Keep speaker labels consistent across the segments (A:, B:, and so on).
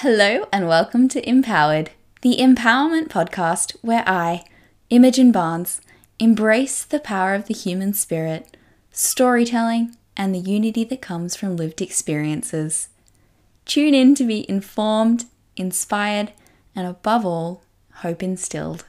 A: Hello, and welcome to Empowered, the empowerment podcast where I, Imogen Barnes, embrace the power of the human spirit, storytelling, and the unity that comes from lived experiences. Tune in to be informed, inspired, and above all, hope instilled.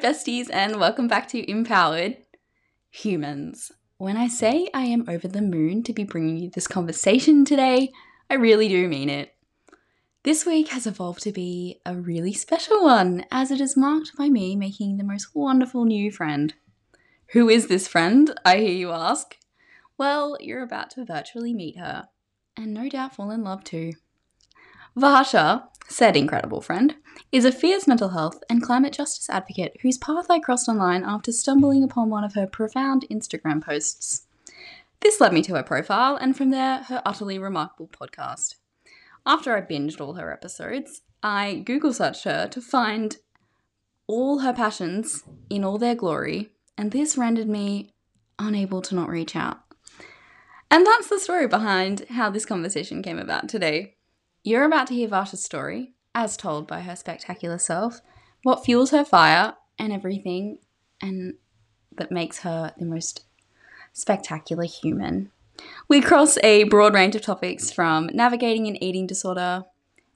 A: Besties, and welcome back to Empowered Humans. When I say I am over the moon to be bringing you this conversation today, I really do mean it. This week has evolved to be a really special one, as it is marked by me making the most wonderful new friend. Who is this friend, I hear you ask? Well, you're about to virtually meet her, and no doubt fall in love too. Varsha, said incredible friend, is a fierce mental health and climate justice advocate whose path I crossed online after stumbling upon one of her profound Instagram posts. This led me to her profile, and from there, her utterly remarkable podcast. After I binged all her episodes, I Google searched her to find all her passions in all their glory, and this rendered me unable to not reach out. And that's the story behind how this conversation came about today. You're about to hear Varsha's story, as told by her spectacular self, what fuels her fire, and everything, and that makes her the most spectacular human. We cross a broad range of topics from navigating an eating disorder,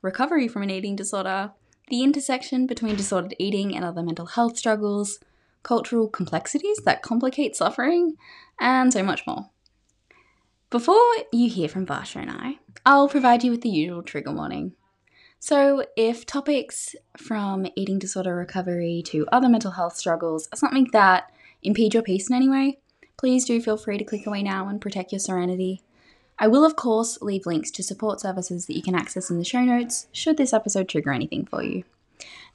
A: recovery from an eating disorder, the intersection between disordered eating and other mental health struggles, cultural complexities that complicate suffering, and so much more. Before you hear from Varsha and I, I'll provide you with the usual trigger warning. So, if topics from eating disorder recovery to other mental health struggles are something that impede your peace in any way, please do feel free to click away now and protect your serenity. I will, of course, leave links to support services that you can access in the show notes should this episode trigger anything for you.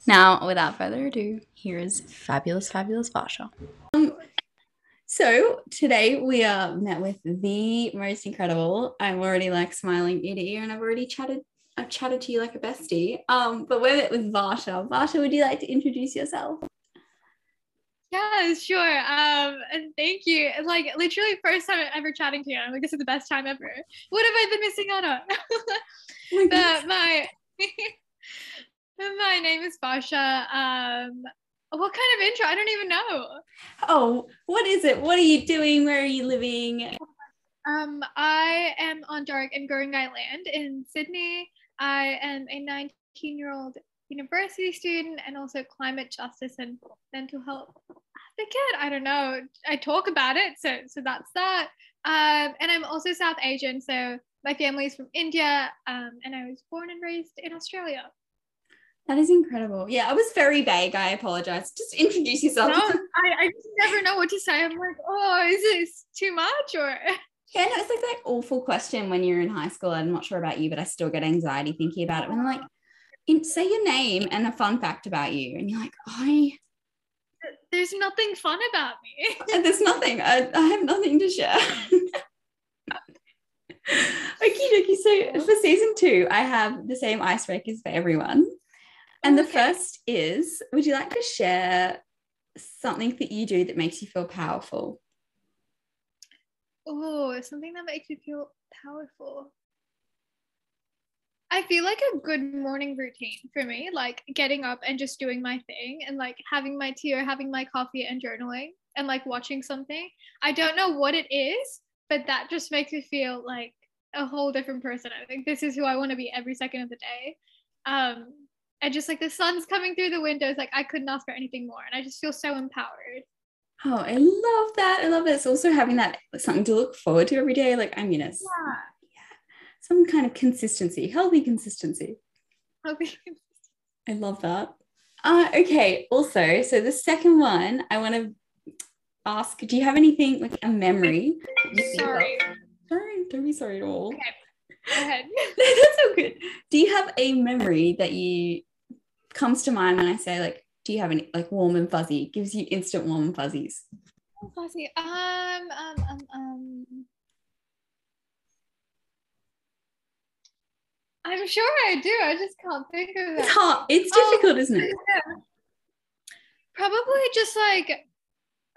A: Now, without further ado, here is fabulous, fabulous Varsha. Um, so today we are met with the most incredible. I'm already like smiling ear to ear, and I've already chatted. I've chatted to you like a bestie. Um, but we're met with Varsha. Varsha, would you like to introduce yourself?
B: Yeah, sure. Um, and thank you. Like literally first time ever chatting to you. I'm like, this is the best time ever. What have I been missing out on? oh my, my my name is Varsha. Um, what kind of intro? I don't even know.
A: Oh, what is it? What are you doing? Where are you living?
B: Um, I am on Darug and Guringai land in Sydney. I am a 19 year old university student and also climate justice and mental health advocate. I don't know. I talk about it, so so that's that. Um, and I'm also South Asian, so my family is from India, um, and I was born and raised in Australia.
A: That is incredible. Yeah, I was very vague. I apologize. Just introduce yourself.
B: No, I, I just never know what to say. I'm like, oh, is this too much or?
A: Yeah, no, it's like that awful question when you're in high school. I'm not sure about you, but I still get anxiety thinking about it. When I'm like, in, say your name and a fun fact about you, and you're like, I.
B: There's nothing fun about
A: me. There's nothing. I, I have nothing to share. Okie dokie. So for season two, I have the same icebreakers for everyone. And the first is Would you like to share something that you do that makes you feel powerful?
B: Oh, something that makes you feel powerful. I feel like a good morning routine for me, like getting up and just doing my thing and like having my tea or having my coffee and journaling and like watching something. I don't know what it is, but that just makes me feel like a whole different person. I think this is who I want to be every second of the day. Um, and just like the sun's coming through the windows like i couldn't ask for anything more and i just feel so empowered
A: oh i love that i love it it's also having that something to look forward to every day like i mean it's yeah, yeah some kind of consistency healthy consistency
B: healthy
A: i love that uh, okay also so the second one i want to ask do you have anything like a memory?
B: Sorry.
A: Don't, don't be sorry at all.
B: Okay. Go ahead.
A: That's so good. Do you have a memory that you comes to mind when I say like, do you have any like warm and fuzzy? Gives you instant warm and fuzzies.
B: Fuzzy. Um, um, um, um. I'm sure I do. I just can't think of
A: it.
B: It's
A: hard. It's
B: Oh.
A: difficult, isn't it?
B: Probably just like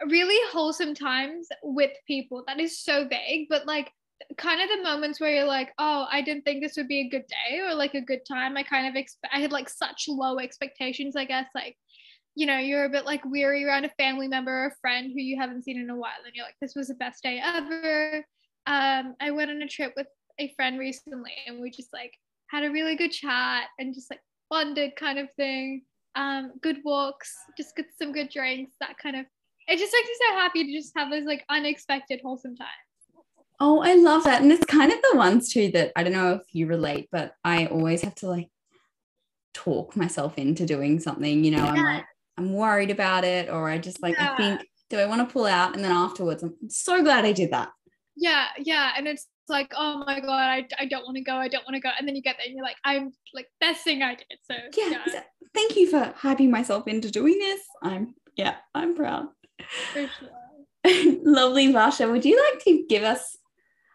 B: really wholesome times with people. That is so vague, but like kind of the moments where you're like, oh, I didn't think this would be a good day or like a good time. I kind of expect I had like such low expectations, I guess. Like, you know, you're a bit like weary around a family member or a friend who you haven't seen in a while, and you're like, this was the best day ever. Um, I went on a trip with a friend recently, and we just like had a really good chat and just like bonded kind of thing. Um, good walks, just get some good drinks, that kind of. It just makes me so happy to just have those like unexpected wholesome times.
A: Oh, I love that. And it's kind of the ones too that I don't know if you relate, but I always have to like talk myself into doing something. You know, I'm like, I'm worried about it, or I just like, I think, do I want to pull out? And then afterwards, I'm so glad I did that.
B: Yeah, yeah, and it's like, oh my god, I, I don't want to go, I don't want to go, and then you get there and you're like, I'm like best thing I did. So
A: Yeah. exa- Thank you for hyping myself into doing this. I'm, yeah, I'm proud.
B: sure.
A: Lovely, Varsha. Would you like to give us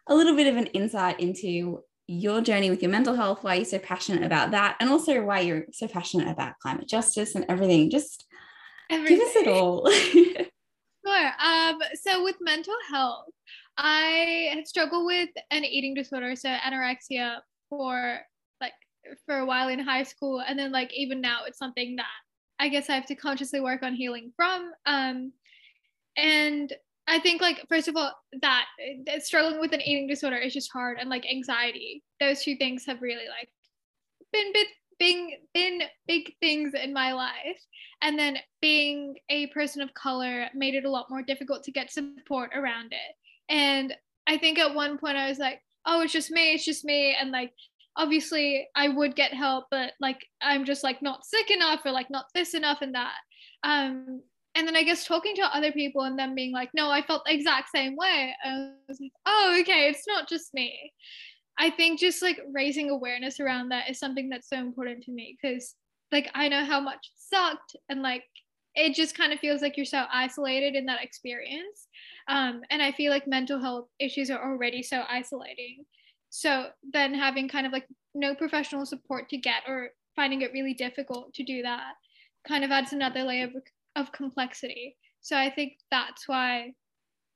A: a little bit of an insight into your journey with your mental health, why you're so passionate about that, and also why you're so passionate about climate justice and everything? Just everything. give us it all.
B: Sure. Um, so with mental health, I had struggled with an eating disorder, so anorexia for like for a while in high school, and then like even now, it's something that I guess I have to consciously work on healing from. Um, and I think like first of all, that that struggling with an eating disorder is just hard, and like anxiety. Those two things have really like been bit been been big things in my life. And then being a person of color made it a lot more difficult to get support around it. And i think at one point i was like oh it's just me it's just me. And like obviously i would get help but like i'm just like not sick enough or like not this enough and that. Um and then i guess talking to other people and them being like no i felt the exact same way i was like oh okay it's not just me I think just like raising awareness around that is something that's so important to me because like I know how much it sucked and like it just kind of feels like you're so isolated in that experience. Um, and I feel like mental health issues are already so isolating. So then having kind of like no professional support to get or finding it really difficult to do that kind of adds another layer of, of complexity. So I think that's why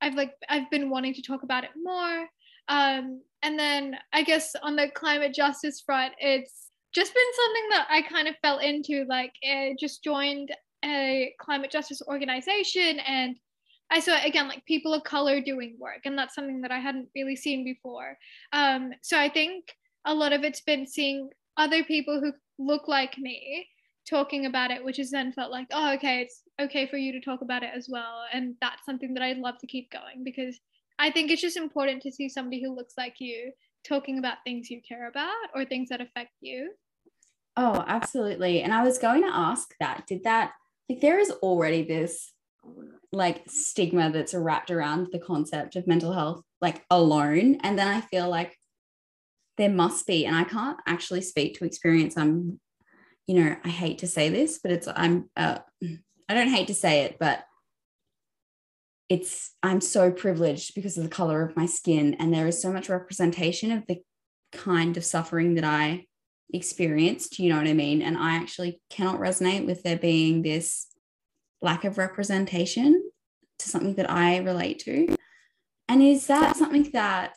B: I've like I've been wanting to talk about it more. Um, and then I guess on the climate justice front, it's just been something that I kind of fell into. Like, I just joined a climate justice organization, and I saw again like people of color doing work, and that's something that I hadn't really seen before. Um, so I think a lot of it's been seeing other people who look like me talking about it, which has then felt like, oh, okay, it's okay for you to talk about it as well, and that's something that I'd love to keep going because I think it's just important to see somebody who looks like you talking about things you care about or things that affect you.
A: oh, absolutely. And I was going to ask that. Did that like there is already this like stigma that's wrapped around the concept of mental health like alone and then i feel like there must be and i can't actually speak to experience i'm you know i hate to say this but it's i'm uh, i don't hate to say it but it's i'm so privileged because of the color of my skin and there is so much representation of the kind of suffering that i experienced you know what i mean and i actually cannot resonate with there being this lack of representation to something that I relate to? And is that something that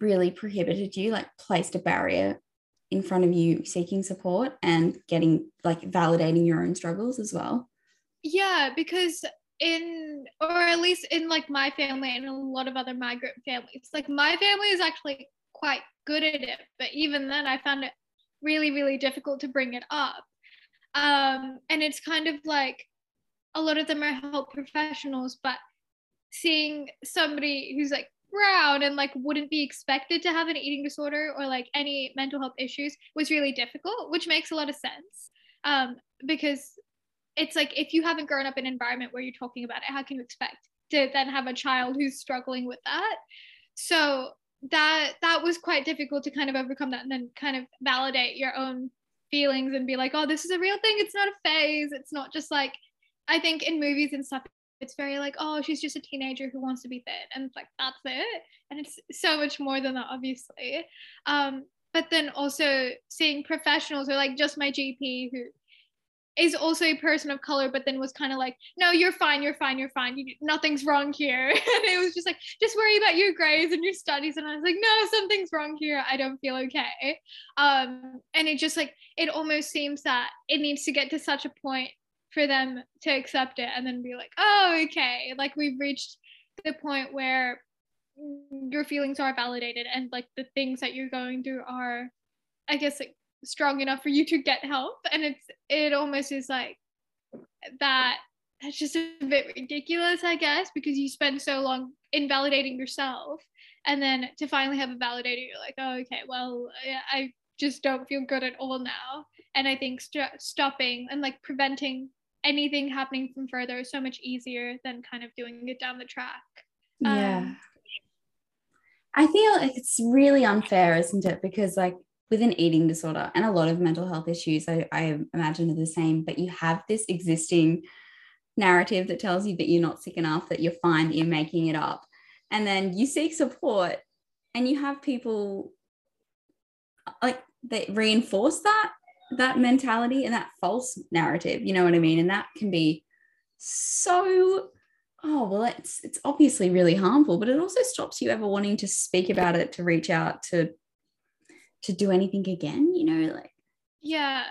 A: really prohibited you, like placed a barrier in front of you seeking support and getting like validating your own struggles as well?
B: Yeah, because in or at least in like my family and a lot of other migrant families, like my family is actually quite good at it, but even then I found it really, really difficult to bring it up. Um, and it's kind of like a lot of them are health professionals, but seeing somebody who's like brown and like wouldn't be expected to have an eating disorder or like any mental health issues was really difficult, which makes a lot of sense. Um, because it's like if you haven't grown up in an environment where you're talking about it, how can you expect to then have a child who's struggling with that? So that that was quite difficult to kind of overcome that and then kind of validate your own feelings and be like, oh, this is a real thing. It's not a phase. It's not just like I think in movies and stuff, it's very like, oh, she's just a teenager who wants to be thin. And it's like, that's it. And it's so much more than that, obviously. Um, but then also seeing professionals or like just my GP who is also a person of color, but then was kind of like, no, you're fine, you're fine, you're fine. You, nothing's wrong here. and it was just like, just worry about your grades and your studies. And I was like, no, something's wrong here. I don't feel okay. Um, and it just like, it almost seems that it needs to get to such a point for them to accept it and then be like, oh, okay. Like we've reached the point where your feelings are validated and like the things that you're going through are, I guess, like strong enough for you to get help. And it's it almost is like that that's just a bit ridiculous i guess because you spend so long invalidating yourself. And then to finally have a validator you're like oh okay well i just don't feel good at all now. And i think st- stopping and like preventing anything happening from further is so much easier than kind of doing it down the track.
A: Yeah. Um, i feel it's really unfair isn't it? Because like with an eating disorder and a lot of mental health issues, I, I imagine are the same, but you have this existing narrative that tells you that you're not sick enough, that you're fine, that you're making it up. And then you seek support and you have people like that reinforce that that mentality and that false narrative you know what i mean and that can be so oh well it's it's obviously really harmful but it also stops you ever wanting to speak about it to reach out to to do anything again, you know, like
B: yeah.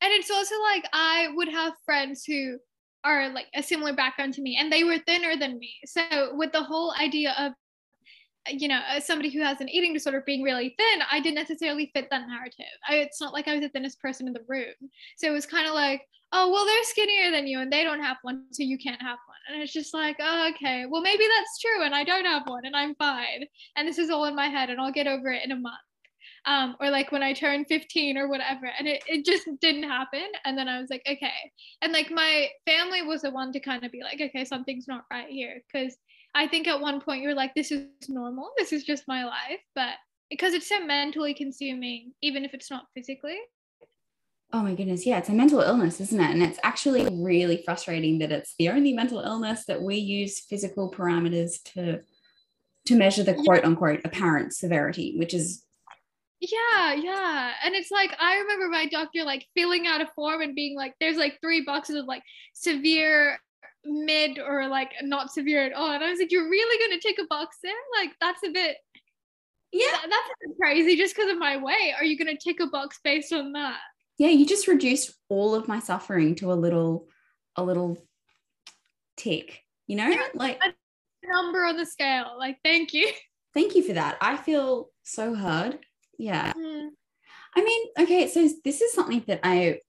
B: And it's also like I would have friends who are like a similar background to me and they were thinner than me. So with the whole idea of you know, somebody who has an eating disorder being really thin, I didn't necessarily fit that narrative. I, it's not like I was the thinnest person in the room. So it was kind of like, oh, well, they're skinnier than you and they don't have one, so you can't have one. And it's just like, oh, okay, well, maybe that's true and I don't have one and I'm fine. And this is all in my head and I'll get over it in a month um, or like when I turned 15 or whatever. And it, it just didn't happen. And then I was like, okay. And like my family was the one to kind of be like, okay, something's not right here. Cause I think at one point you're like, this is normal. This is just my life. But because it's so mentally consuming, even if it's not physically.
A: Oh my goodness. Yeah, it's a mental illness, isn't it? And it's actually really frustrating that it's the only mental illness that we use physical parameters to to measure the quote unquote apparent severity, which is
B: yeah, yeah. And it's like I remember my doctor like filling out a form and being like, there's like three boxes of like severe, mid, or like not severe at all. And I was like, you're really gonna take a box there? Like that's a bit yeah, that, that's a bit crazy just because of my weight. Are you gonna tick a box based on that?
A: Yeah, you just reduced all of my suffering to a little a little tick, you know? Yeah, like
B: a number on the scale. Like, thank you.
A: Thank you for that. I feel so heard yeah. Mm. I mean, okay, so this is something that I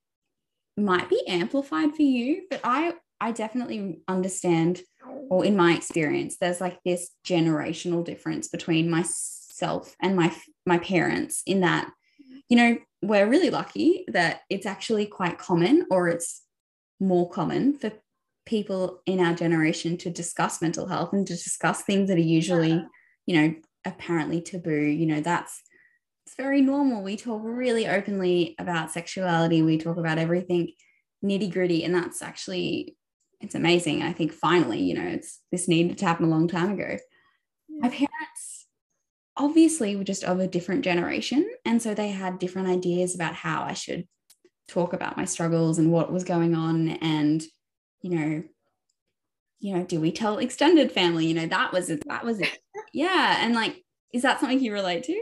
A: might be amplified for you, but I I definitely understand or in my experience there's like this generational difference between myself and my my parents in that you know we're really lucky that it's actually quite common or it's more common for people in our generation to discuss mental health and to discuss things that are usually you know apparently taboo you know that's it's very normal. We talk really openly about sexuality. We talk about everything nitty gritty. And that's actually, it's amazing. I think finally, you know, it's this needed to happen a long time ago. Yeah. My parents obviously were just of a different generation. And so they had different ideas about how I should talk about my struggles and what was going on. And, you know, you know, do we tell extended family? You know, that was it. That was it. Yeah. And like, is that something you relate to?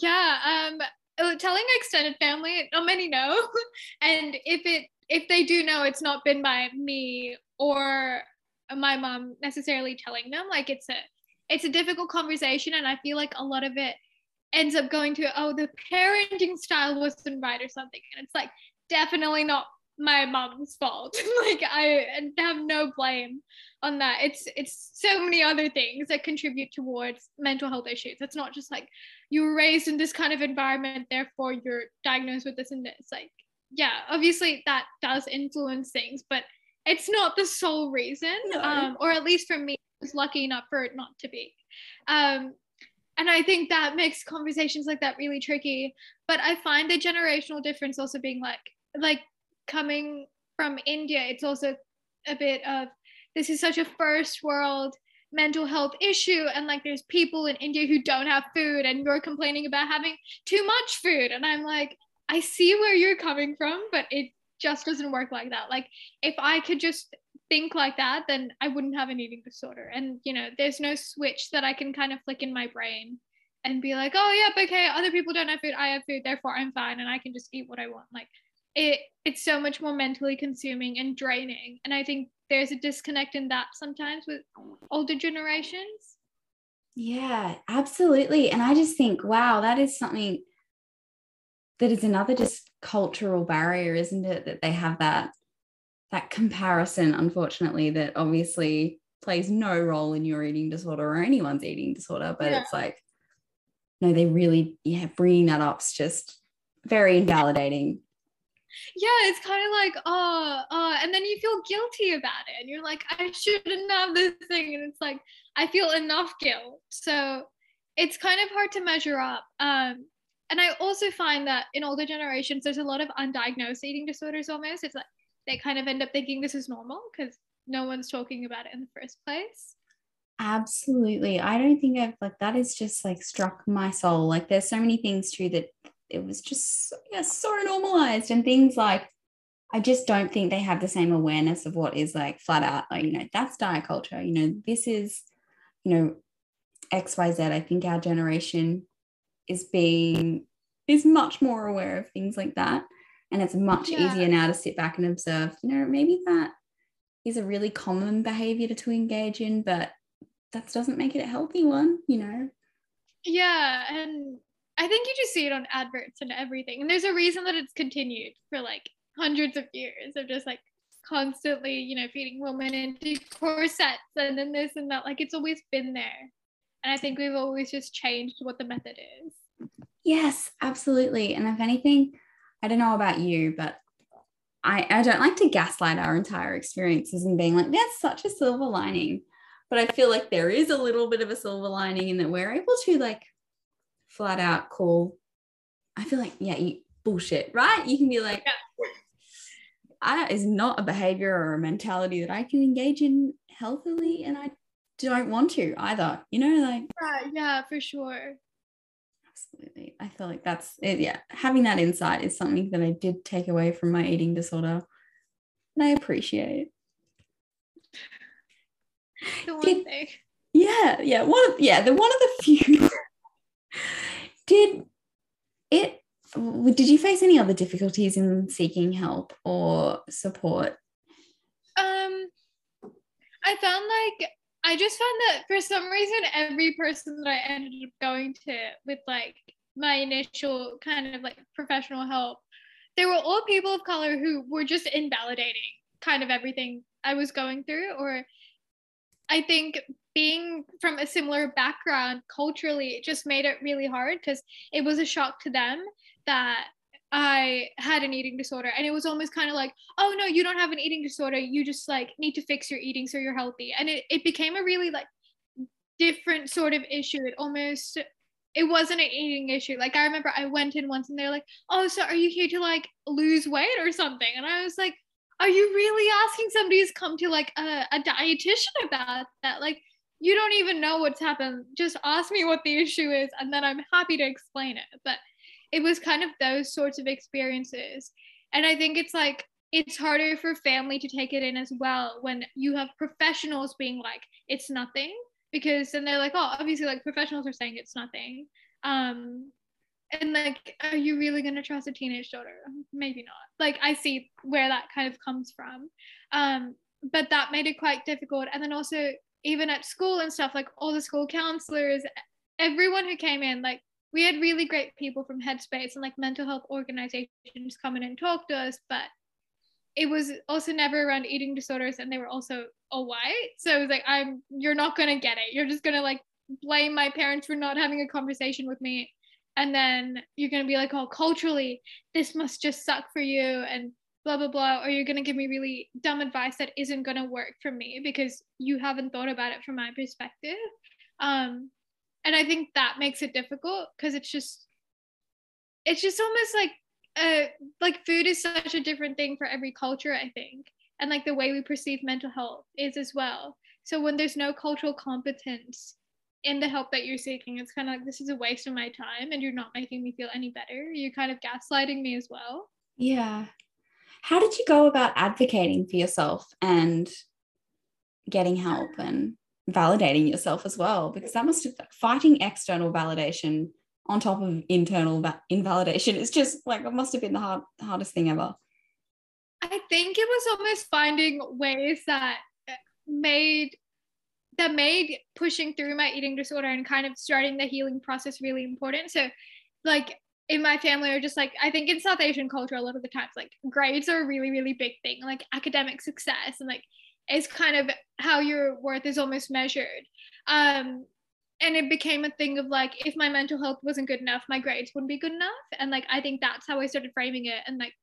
B: Yeah, um, uh, telling extended family, not many know, and if it if they do know, it's not been by me or my mom necessarily telling them. Like it's a it's a difficult conversation, and I feel like a lot of it ends up going to oh the parenting style wasn't right or something, and it's like definitely not my mom's fault. like I have no blame on that. It's it's so many other things that contribute towards mental health issues. It's not just like you were raised in this kind of environment, therefore you're diagnosed with this and this. Like yeah, obviously that does influence things, but it's not the sole reason.
A: No.
B: Um, or at least for me, I was lucky enough for it not to be. Um, and I think that makes conversations like that really tricky. But I find the generational difference also being like like coming from India, it's also a bit of this is such a first world mental health issue and like there's people in India who don't have food and you're complaining about having too much food and I'm like I see where you're coming from but it just doesn't work like that like if I could just think like that then I wouldn't have an eating disorder and you know there's no switch that I can kind of flick in my brain and be like oh yeah okay other people don't have food I have food therefore I'm fine and I can just eat what I want like it it's so much more mentally consuming and draining and I think there's a disconnect in that sometimes with older generations.
A: Yeah, absolutely. And I just think, wow, that is something that is another just cultural barrier, isn't it? That they have that that comparison, unfortunately, that obviously plays no role in your eating disorder or anyone's eating disorder. But yeah. it's like, no, they really, yeah, bringing that up is just very invalidating
B: yeah, it's kind of like, oh, uh, and then you feel guilty about it. And you're like, I shouldn't have this thing. And it's like, I feel enough guilt. So it's kind of hard to measure up. Um, and I also find that in older generations, there's a lot of undiagnosed eating disorders almost. It's like they kind of end up thinking this is normal because no one's talking about it in the first place.
A: Absolutely. I don't think I've like that is just like struck my soul. Like there's so many things too that it was just yeah, so normalized and things like I just don't think they have the same awareness of what is like flat out like you know that's diet culture you know this is you know xyz I think our generation is being is much more aware of things like that and it's much yeah. easier now to sit back and observe you know maybe that is a really common behavior to, to engage in but that doesn't make it a healthy one you know
B: yeah and I think you just see it on adverts and everything. And there's a reason that it's continued for like hundreds of years of just like constantly, you know, feeding women into corsets and then this and that. Like it's always been there. And I think we've always just changed what the method is.
A: Yes, absolutely. And if anything, I don't know about you, but I, I don't like to gaslight our entire experiences and being like, that's such a silver lining. But I feel like there is a little bit of a silver lining in that we're able to like flat out call, I feel like, yeah, you bullshit, right? You can be like, yeah. that is not a behavior or a mentality that I can engage in healthily. And I don't want to either, you know, like,
B: yeah, yeah, for sure.
A: Absolutely. I feel like that's it. Yeah. Having that insight is something that I did take away from my eating disorder. And I appreciate.
B: The one did, thing.
A: Yeah, yeah. One of yeah, the one of the few did it did you face any other difficulties in seeking help or support
B: um i found like i just found that for some reason every person that i ended up going to with like my initial kind of like professional help they were all people of color who were just invalidating kind of everything i was going through. Or i think being from a similar background culturally, it just made it really hard because it was a shock to them that I had an eating disorder. And it was almost kind of like, oh no, you don't have an eating disorder. You just like need to fix your eating so you're healthy. And it, it became a really like different sort of issue. It almost it wasn't an eating issue. Like I remember I went in once and they're like, oh, so are you here to like lose weight or something? And I was like, are you really asking somebody who's come to like a, a dietitian about that? Like you don't even know what's happened. Just ask me what the issue is, and then I'm happy to explain it. But it was kind of those sorts of experiences. And I think it's like, it's harder for family to take it in as well when you have professionals being like, it's nothing. Because then they're like, oh, obviously, like professionals are saying it's nothing. Um, and like, are you really going to trust a teenage daughter? Maybe not. Like, I see where that kind of comes from. Um, but that made it quite difficult. And then also, even at school and stuff, like all the school counselors, everyone who came in, like we had really great people from Headspace and like mental health organizations come in and talk to us, but it was also never around eating disorders and they were also all white. So it was like, I'm you're not gonna get it. You're just gonna like blame my parents for not having a conversation with me. and then you're to be like oh culturally this must just suck for you and blah blah blah or you're to give me really dumb advice that isn't to work for me because you haven't thought about it from my perspective um and i think that makes it difficult because it's just it's just almost like uh like food is such a different thing for every culture i think and like the way we perceive mental health is as well so when there's no cultural competence in the help that you're seeking, it's kind of like this is a waste of my time and you're not making me feel any better. You're kind of gaslighting me as well.
A: Yeah. How did you go about advocating for yourself and getting help and validating yourself as well? Because that must have fighting external validation on top of internal va- invalidation is just like it must have been the hard, hardest thing ever.
B: I think it was almost finding ways that uh, made that made pushing through my eating disorder and kind of starting the healing process really important. So, like in my family, are just like I think in South Asian culture, a lot of the times, like grades are a really, really big thing. Like academic success and like is kind of how your worth is almost measured. Um, and it became a thing of like if my mental health wasn't good enough, my grades wouldn't be good enough. And like I think that's how I started framing it. And like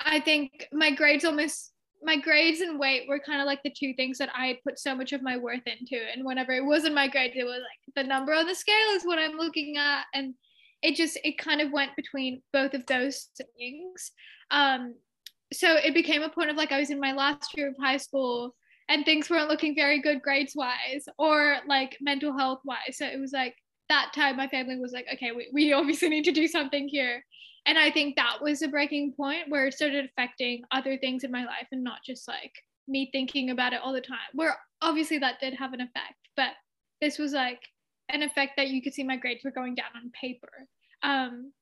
B: I think my grades almost my grades and weight were kind of like the two things that I had put so much of my worth into. And whenever it wasn't my grades, it was like the number on the scale is what I'm looking at. And it just, it kind of went between both of those things. Um, so it became a point of like I was in my last year of high school and things weren't looking very good grades wise or like mental health wise. So it was like that time my family was like, okay, we, we obviously need to do something here. And i think that was a breaking point where it started affecting other things in my life and not just like me thinking about it all the time where obviously that did have an effect. But this was like an effect that you could see my grades were going down on paper. Um,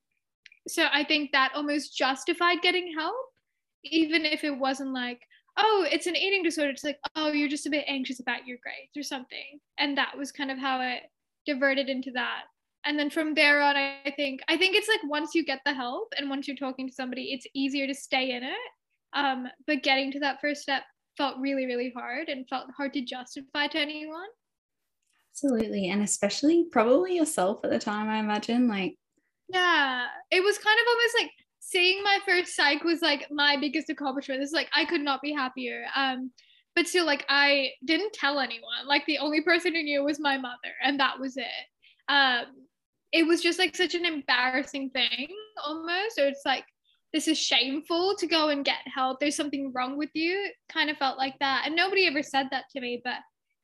B: so i think that almost justified getting help even if it wasn't like oh it's an eating disorder it's like oh you're just a bit anxious about your grades or something. And that was kind of how it diverted into that. And then from there on i think i think it's like once you get the help and once you're talking to somebody it's easier to stay in it. Um, but getting to that first step felt really really hard and felt hard to justify to anyone.
A: Absolutely. And especially probably yourself at the time i imagine like
B: yeah. It was kind of almost like seeing my first psych was like my biggest accomplishment it's like i could not be happier um but still like i didn't tell anyone like the only person who knew was my mother and that was it um it was just like such an embarrassing thing almost. Or it's like, this is shameful to go and get help. There's something wrong with you. kind of felt like that. And nobody ever said that to me, but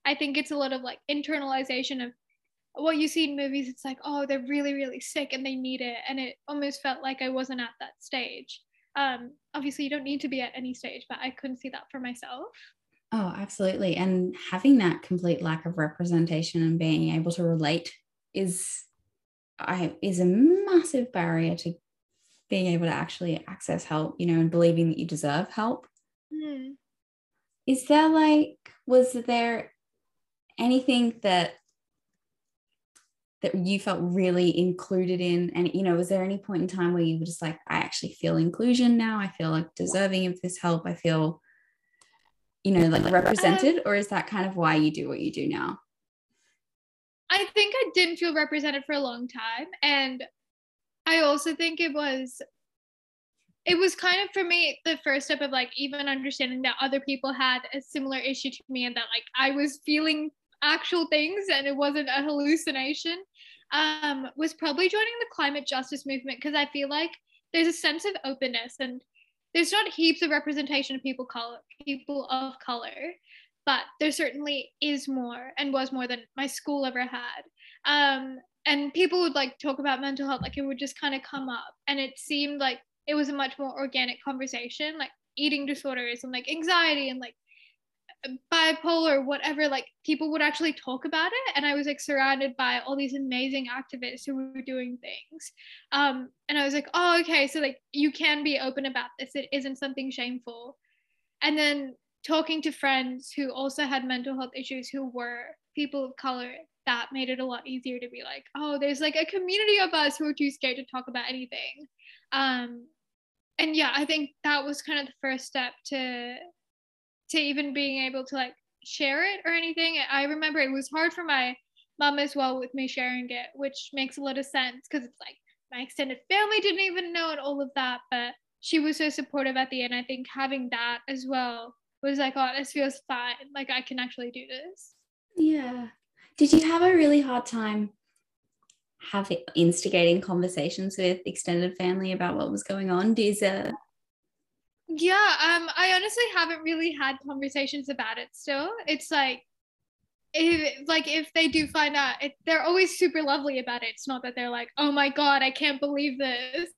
B: I think it's a lot of like internalization of what you see in movies. It's like, oh, they're really, really sick and they need it. And it almost felt like I wasn't at that stage. Um, obviously, you don't need to be at any stage, but I couldn't see that for myself.
A: Oh, absolutely. And having that complete lack of representation and being able to relate is I is a massive barrier to being able to actually access help, you know, and believing that you deserve help. Mm. Is there like, was there anything that that you felt really included in? And you know, was there any point in time where you were just like, I actually feel inclusion now? I feel like deserving of this help. I feel, you know, like represented, um, or is that kind of why you do what you do now?
B: I think I didn't feel represented for a long time. And I also think it was it was kind of for me the first step of like even understanding that other people had a similar issue to me and that like I was feeling actual things and it wasn't a hallucination um, was probably joining the climate justice movement because I feel like there's a sense of openness and there's not heaps of representation of people color people of color but there certainly is more and was more than my school ever had. Um, and people would like talk about mental health, like it would just kind of come up, and it seemed like it was a much more organic conversation, like eating disorders and like anxiety and like bipolar, whatever. Like people would actually talk about it, and I was like surrounded by all these amazing activists who were doing things. Um, and I was like, oh, okay, so like you can be open about this. It isn't something shameful. And then talking to friends who also had mental health issues who were people of color that made it a lot easier to be like oh there's like a community of us who are too scared to talk about anything um and yeah i think that was kind of the first step to to even being able to like share it or anything i remember it was hard for my mom as well with me sharing it which makes a lot of sense because it's like my extended family didn't even know and all of that. But she was so supportive at the end. I think having that as well was like, oh, this feels fine. Like I can actually do this.
A: Yeah. Did you have a really hard time having instigating conversations with extended family about what was going on? Is
B: yeah, um, I honestly haven't really had conversations about it still. It's like if like if they do find out it, they're always super lovely about it. It's not that they're like oh my god i can't believe this.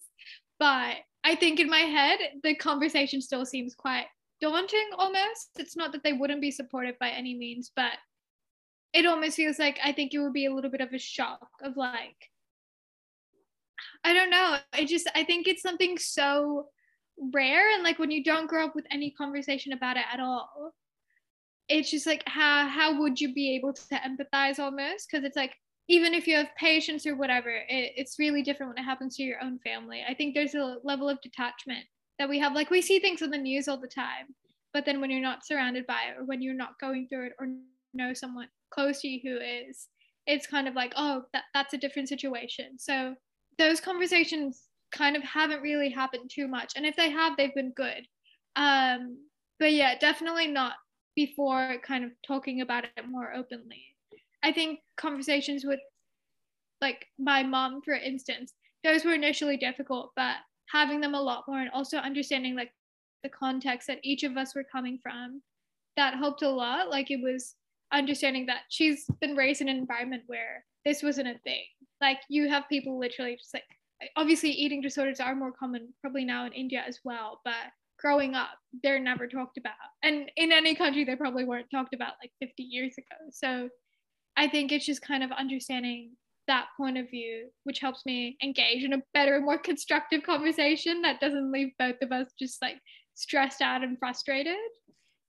B: But i think in my head the conversation still seems quite daunting almost. It's not that they wouldn't be supportive by any means but it almost feels like i think it would be a little bit of a shock of like i don't know. I just i think it's something so rare and like when you don't grow up with any conversation about it at all it's just like how how would you be able to empathize almost? Because it's like even if you have patience or whatever it, it's really different when it happens to your own family. I think there's a level of detachment that we have. Like we see things on the news all the time but then when you're not surrounded by it or when you're not going through it or know someone close to you who is it's kind of like oh that, that's a different situation. So those conversations kind of haven't really happened too much and if they have they've been good um but yeah definitely not before kind of talking about it more openly. I think conversations with like my mom, for instance, those were initially difficult, but having them a lot more and also understanding like the context that each of us were coming from, that helped a lot. Like it was understanding that she's been raised in an environment where this wasn't a thing. Like you have people literally just like obviously eating disorders are more common probably now in India as well, but growing up, they're never talked about. And in any country, they probably weren't talked about like 50 years ago. So I think it's just kind of understanding that point of view, which helps me engage in a better, more constructive conversation that doesn't leave both of us just like stressed out and frustrated.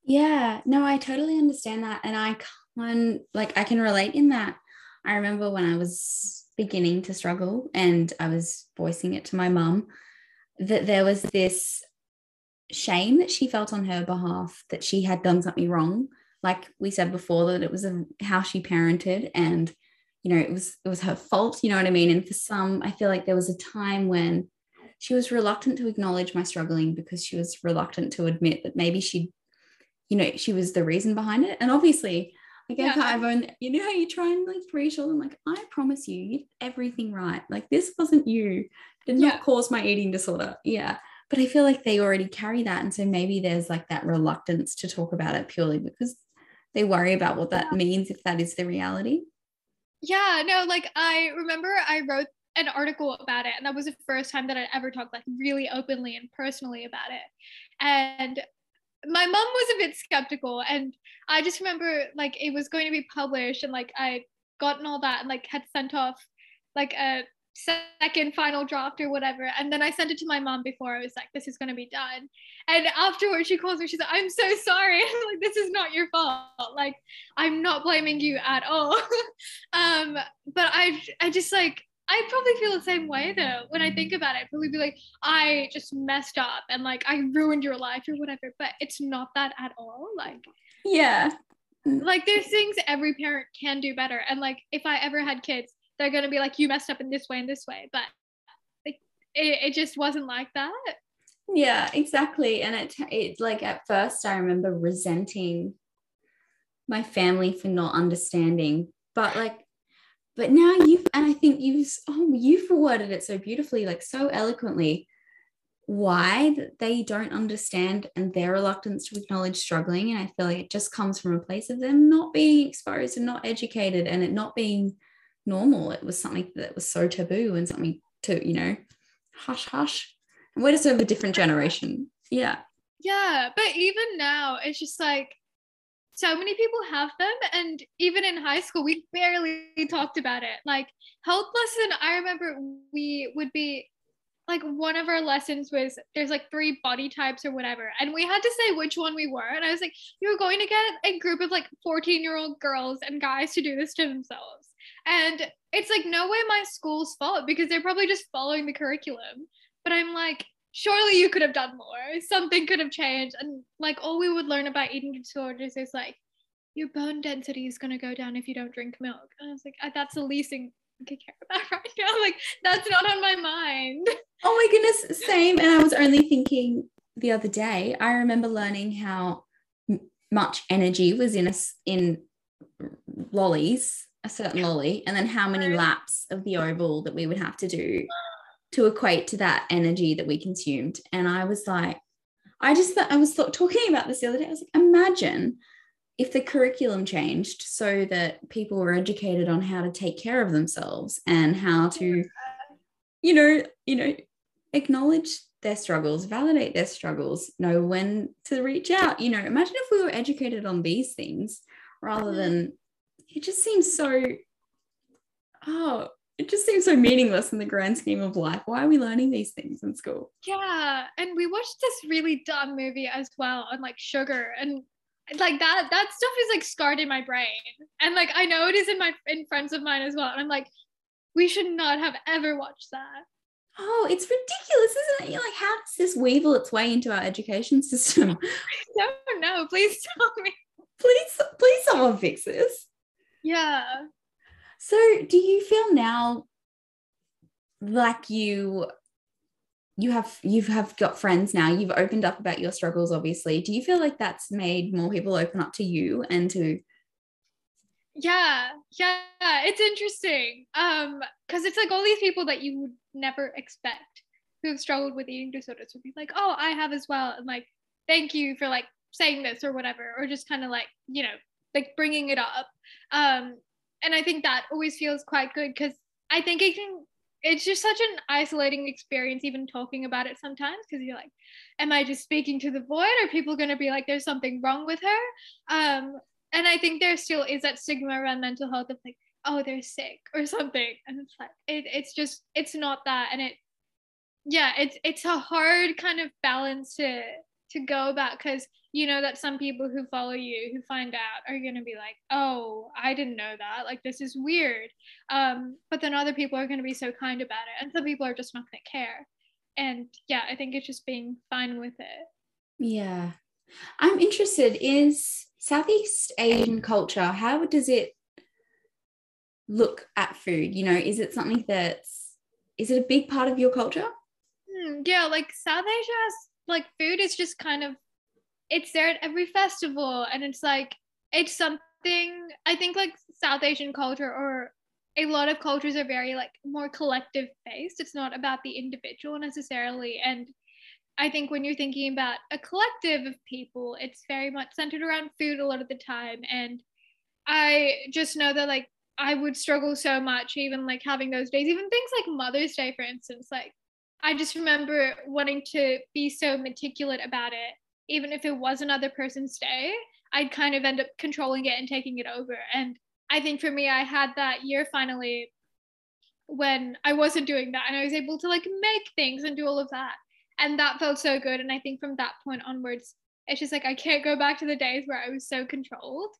A: Yeah, no, I totally understand that. And I can, like, I can relate in that. I remember when I was beginning to struggle and I was voicing it to my mum that there was this shame that she felt on her behalf that she had done something wrong. Like we said before that it was a, how she parented and you know it was it was her fault you know what i mean? And for some i feel like there was a time when she was reluctant to acknowledge my struggling because she was reluctant to admit that maybe she you know she was the reason behind it. And obviously like yeah. I've owned, you know how you try and like reassure them, like, I promise you, you did everything right. Like this wasn't you, did not yeah. cause my eating disorder. Yeah but I feel like they already carry that. And so maybe there's like that reluctance to talk about it purely because they worry about what that means if that is the reality.
B: Yeah, no, like I remember I wrote an article about it, and that was the first time that I'd ever talked like really openly and personally about it. And my mom was a bit skeptical, and I just remember like it was going to be published, and like I gotten all that and like had sent off like a second final draft or whatever. And then I sent it to my mom before I was like, this is going to be done. And afterwards, she calls me, she's like, I'm so sorry. like, this is not your fault. Like, I'm not blaming you at all. um, but I, I just like, I probably feel the same way though. When I think about it, I'd probably be like, I just messed up and like I ruined your life or whatever. But it's not that at all. Like,
A: yeah. Mm.
B: Like, there's things every parent can do better. And like, if I ever had kids, they're going to be like you messed up in this way and this way but like it, it just wasn't like that
A: yeah exactly and it, it like at first i remember resenting my family for not understanding but like but now you've and i think you've oh you've worded it so beautifully like so eloquently why they don't understand and their reluctance to acknowledge struggling and i feel like it just comes from a place of them not being exposed and not educated and it not being normal. It was something that was so taboo and something to, you know, hush, hush. And we're just of a different generation. Yeah.
B: Yeah. But even now, it's just like so many people have them. And even in high school, we barely talked about it. Like health lesson, I remember we would be like one of our lessons was there's like three body types or whatever and we had to say which one we were and i was like you're going to get a group of like 14 year old girls and guys to do this to themselves and it's like no way my school's fault because they're probably just following the curriculum. But I'm like, surely you could have done more. Something could have changed. And like all we would learn about eating disorders is like your bone density is going to go down if you don't drink milk. And I was like, uh, that's the least thing could care about right now. Like that's not on my mind.
A: Oh my goodness, same. And I was only thinking the other day. I remember learning how much energy was in us in lollies, a certain lolly, and then how many laps of the oval that we would have to do oh to equate to that energy that we consumed. And I was like, I just thought I was thought, talking about this the other day. I was like, imagine if the curriculum changed so that people were educated on how to take care of themselves and how to, you know, you know, acknowledge their struggles, validate their struggles, know when to reach out. You know, imagine if we were educated on these things rather mm-hmm. than it just seems so oh it just seems so meaningless in the grand scheme of life. Why are we learning these things in school?
B: Yeah, and we watched this really dumb movie as well on like sugar and like that that stuff is like scarred in my brain. And like I know it is in my in friends of mine as well. And I'm like, we should not have ever watched that.
A: Oh, it's ridiculous, isn't it? You're like, how does this weevil its way into our education system?
B: I don't know. Please tell me.
A: Please, please, someone fix this.
B: Yeah.
A: So, do you feel now like you you have you have have got friends now? You've opened up about your struggles, obviously. Do you feel like that's made more people open up to you and to?
B: Yeah, yeah, it's interesting. Um, because it's like all these people that you would never expect who have struggled with eating disorders would be like, oh, I have as well, and like, thank you for like saying this or whatever, or just kind of like you know like bringing it up. Um, and I think that always feels quite good because I think it can it's just such an isolating experience even talking about it sometimes because you're like am i just speaking to the void? Are people going to be like there's something wrong with her? Um and i think there still is that stigma around mental health of like oh they're sick or something. And it's like it, it's just it's not that. And it yeah it's it's a hard kind of balance to to go about because you know that some people who follow you who find out are going to be like oh i didn't know that. Like this is weird. Um, but then other people are going to be so kind about it and some people are just not going to care. And yeah i think it's just being fine with it.
A: Yeah. I'm interested is southeast asian culture how does it look at food? You know is it something that's is it a big part of your culture?
B: Hmm, yeah like south asia has like food is just kind of it's there at every festival and it's like it's something i think like south asian culture or a lot of cultures are very like more collective based. It's not about the individual necessarily and i think when you're thinking about a collective of people it's very much centered around food a lot of the time and i just know that like i would struggle so much even like having those days. Even things like mother's day for instance like i just remember wanting to be so meticulous about it even if it was another person's day, I'd kind of end up controlling it and taking it over. And I think for me, I had that year finally when I wasn't doing that and I was able to like make things and do all of that. And that felt so good. And I think from that point onwards, it's just like I can't go back to the days where I was so controlled.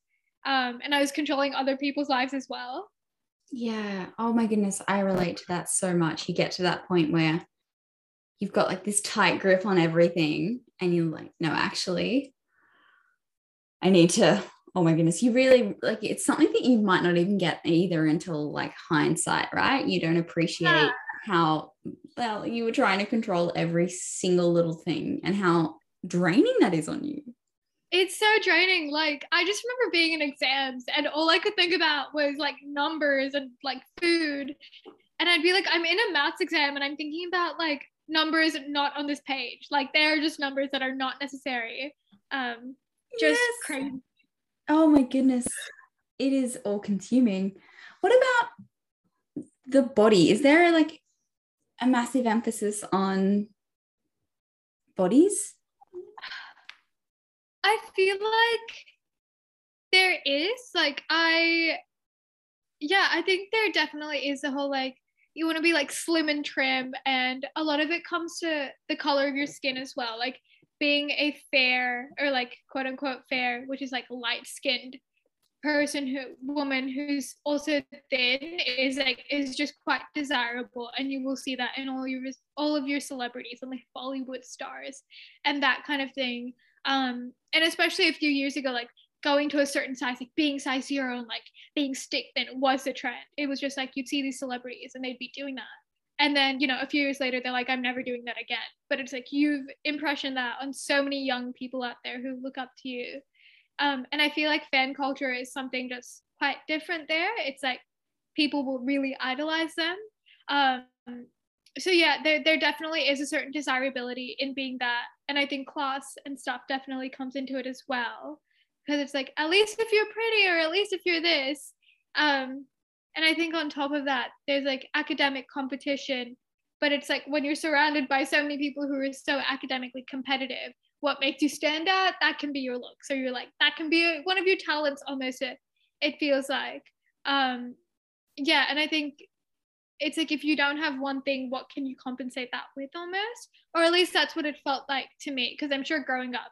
B: Um, and I was controlling other people's lives as well.
A: Yeah. Oh my goodness. I relate to that so much. You get to that point where you've got like this tight grip on everything and you're like no actually i need to oh my goodness you really like it's something that you might not even get either until like hindsight right? You don't appreciate yeah. how well you were trying to control every single little thing and how draining that is on you.
B: It's so draining. Like i just remember being in exams and all i could think about was like numbers and like food. And i'd be like i'm in a maths exam and i'm thinking about like numbers not on this page. Like they are just numbers that are not necessary. Um, just yes. crazy.
A: Oh my goodness. It is all consuming. What about the body? Is there like a massive emphasis on bodies?
B: I feel like there is. Like, I, yeah, I think there definitely is a whole like you want to be like slim and trim and a lot of it comes to the color of your skin as well like being a fair or like quote unquote fair which is like light skinned person who woman who's also thin is like is just quite desirable and you will see that in all your all of your celebrities and like bollywood stars and that kind of thing. Um and especially a few years ago like going to a certain size, like being size zero and like being stick thin was the trend. It was just like you'd see these celebrities and they'd be doing that. And then, you know, a few years later, they're like, I'm never doing that again. But it's like you've impression that on so many young people out there who look up to you. Um, and I feel like fan culture is something just quite different there. It's like people will really idolize them. Um, so yeah, there there definitely is a certain desirability in being that, and I think class and stuff definitely comes into it as well, because it's like at least if you're pretty or at least if you're this, um, and I think on top of that, there's like academic competition, but it's like when you're surrounded by so many people who are so academically competitive, what makes you stand out? That can be your look. So you're like that can be one of your talents almost. It it feels like, um, yeah, and I think it's like if you don't have one thing, what can you compensate that with almost? Or at least that's what it felt like to me. Because I'm sure growing up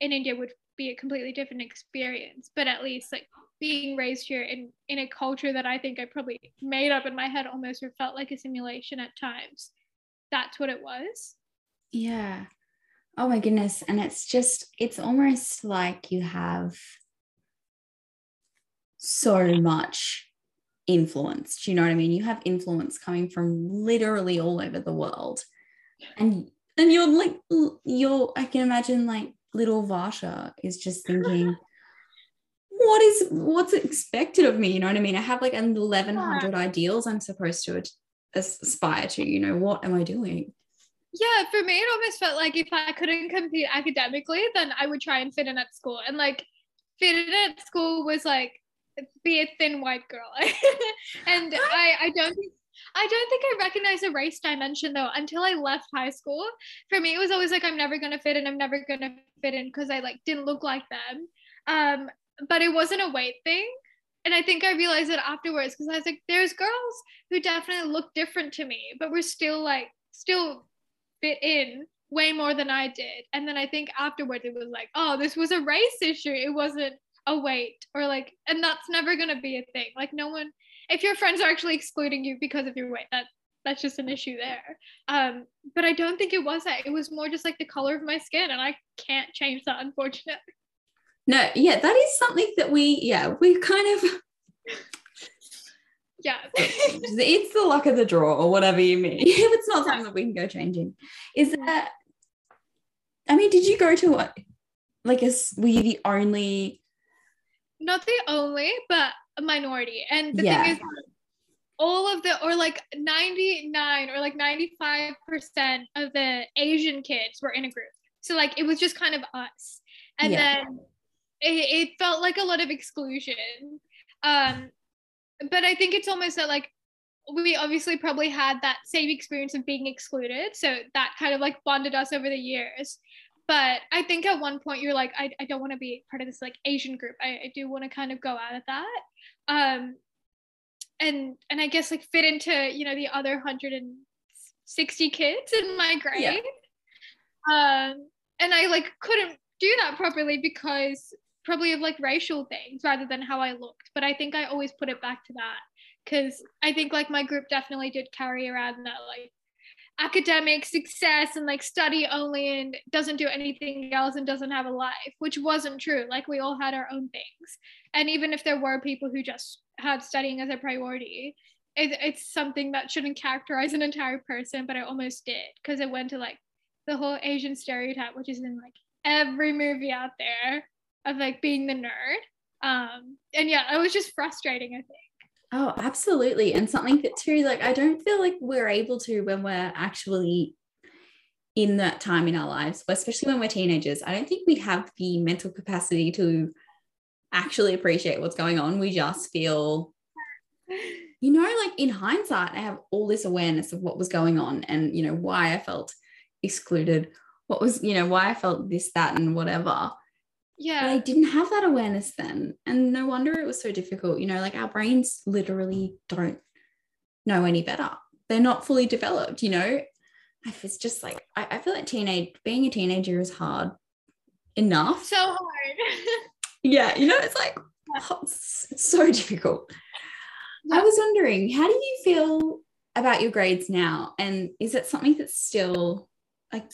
B: in India would be a completely different experience. But at least like being raised here in, in a culture that I think I probably made up in my head almost or felt like a simulation at times. That's what it was.
A: Yeah. Oh my goodness. And it's just, it's almost like you have so much influence. Do you know what I mean? You have influence coming from literally all over the world. And and you're like you're I can imagine like little Varsha is just thinking what is what's expected of me you know what i mean i have like 1100 yeah. ideals i'm supposed to aspire to you know what am i doing
B: yeah for me it almost felt like if i couldn't compete academically then i would try and fit in at school and like fit in at school was like be a thin white girl. and I, I don't think I don't think I recognize a race dimension though until I left high school. For me, it was always like I'm never gonna fit in. I'm never gonna fit in because I like didn't look like them. Um, but it wasn't a weight thing, and I think I realized it afterwards because I was like, there's girls who definitely look different to me, but we're still like still fit in way more than I did. And then I think afterwards it was like, oh, this was a race issue. It wasn't a weight or like and that's never to be a thing like no one if your friends are actually excluding you because of your weight that that's just an issue there. Um but i don't think it was that. It was more just like the color of my skin and i can't change that unfortunately.
A: No yeah that is something that we yeah we kind of
B: yeah.
A: It's the luck of the draw or whatever you mean. If it's not something that we can go changing. Is that i mean did you go to what like a were you the only
B: not the only, but a minority. And the yeah. thing is, all of the, or like 99 or like 95% of the Asian kids were in a group. So like it was just kind of us. And yeah. then it, it felt like a lot of exclusion. Um, but I think it's almost that like we obviously probably had that same experience of being excluded. So that kind of like bonded us over the years but I think at one point you're like, I, I don't want to be part of this like Asian group. I, I do want to kind of go out of that. Um, and and I guess like fit into you know the other 160 kids in my grade. Yeah. Um, and I like couldn't do that properly because probably of like racial things rather than how I looked. But I think I always put it back to that because I think like my group definitely did carry around that like academic success and like study only and doesn't do anything else and doesn't have a life, which wasn't true. Like we all had our own things. And even if there were people who just had studying as a priority, it, it's something that shouldn't characterize an entire person, but I almost did because it went to like the whole Asian stereotype, which is in like every movie out there of like being the nerd. Um, and yeah, it was just frustrating, I think.
A: Oh, absolutely. And something that too, like, I don't feel like we're able to when we're actually in that time in our lives, especially when we're teenagers. I don't think we have the mental capacity to actually appreciate what's going on. We just feel, you know, like in hindsight, I have all this awareness of what was going on and, you know, why I felt excluded, what was, you know, why I felt this, that, and whatever.
B: Yeah.
A: But i didn't have that awareness then. And no wonder it was so difficult. You know like our brains literally don't know any better. They're not fully developed you know? It's just like I, I feel like teenage being a teenager is hard enough.
B: So hard
A: yeah you know it's like oh, it's, it's so difficult i was wondering how do you feel about your grades now and is it something that's still like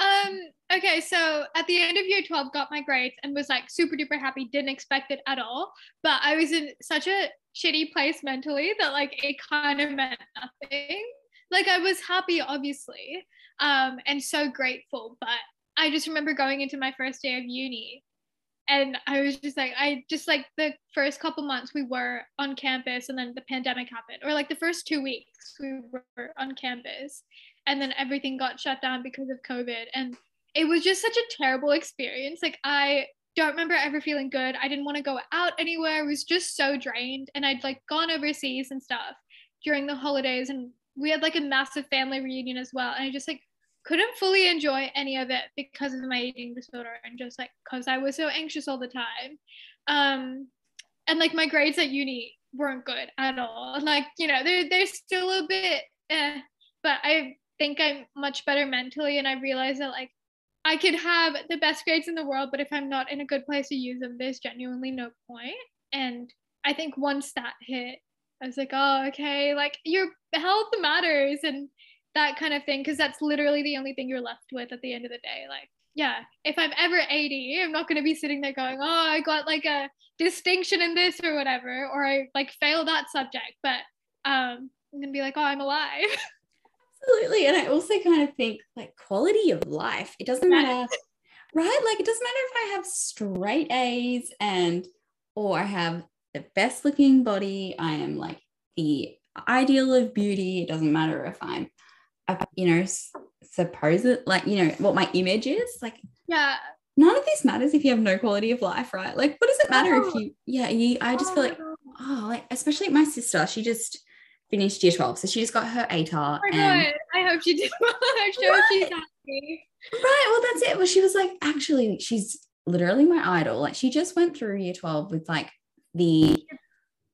B: um Okay, so at the end of year 12, got my grades and was like super duper happy, didn't expect it at all. But I was in such a shitty place mentally that like it kind of meant nothing. Like I was happy, obviously, um, and so grateful. But I just remember going into my first day of uni and I was just like, I just like the first couple months we were on campus and then the pandemic happened, or like the first two weeks we were on campus and then everything got shut down because of COVID. And it was just such a terrible experience. Like I don't remember ever feeling good. I didn't want to go out anywhere. I was just so drained. And I'd like gone overseas and stuff during the holidays. And we had like a massive family reunion as well. And I just like couldn't fully enjoy any of it because of my eating disorder and just like because I was so anxious all the time. Um and like my grades at uni weren't good at all. Like, you know, they're they're still a bit eh, but I think I'm much better mentally and I realized that like I could have the best grades in the world, but if I'm not in a good place to use them, there's genuinely no point. And I think once that hit, I was like, oh, okay, like your health matters and that kind of thing, because that's literally the only thing you're left with at the end of the day. Like, yeah, if I'm ever 80, I'm not going to be sitting there going, oh, I got like a distinction in this or whatever, or I like failed that subject, but um, I'm going to be like, oh, I'm alive.
A: Absolutely. And I also kind of think like quality of life, it doesn't matter, right? Like it doesn't matter if I have straight A's and or I have the best looking body, I am like the ideal of beauty. It doesn't matter if I'm, you know, supposed like, you know, what my image is. Like,
B: yeah.
A: None of this matters if you have no quality of life, right? Like, what does it matter oh. if you, yeah, you, I just oh. feel like, oh, oh, like, especially my sister, she just, finished year 12. So she just got her ATAR.
B: Oh and I hope she did well. I hope right. she's happy.
A: Right. Well, that's it. Well, she was like, actually, she's literally my idol. Like she just went through year 12 with like the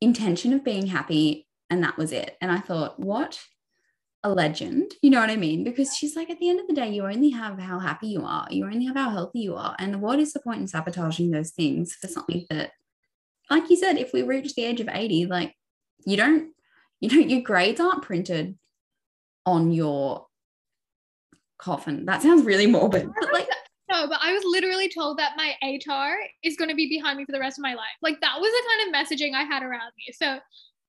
A: intention of being happy. And that was it. And I thought, what a legend. You know what I mean? Because she's like, at the end of the day, you only have how happy you are. You only have how healthy you are. And what is the point in sabotaging those things for something that, like you said, if we reach the age of 80, like you don't you know, your grades aren't printed on your coffin. That sounds really morbid. But like
B: no, but I was literally told that my ATAR is going to be behind me for the rest of my life. Like that was the kind of messaging I had around me. So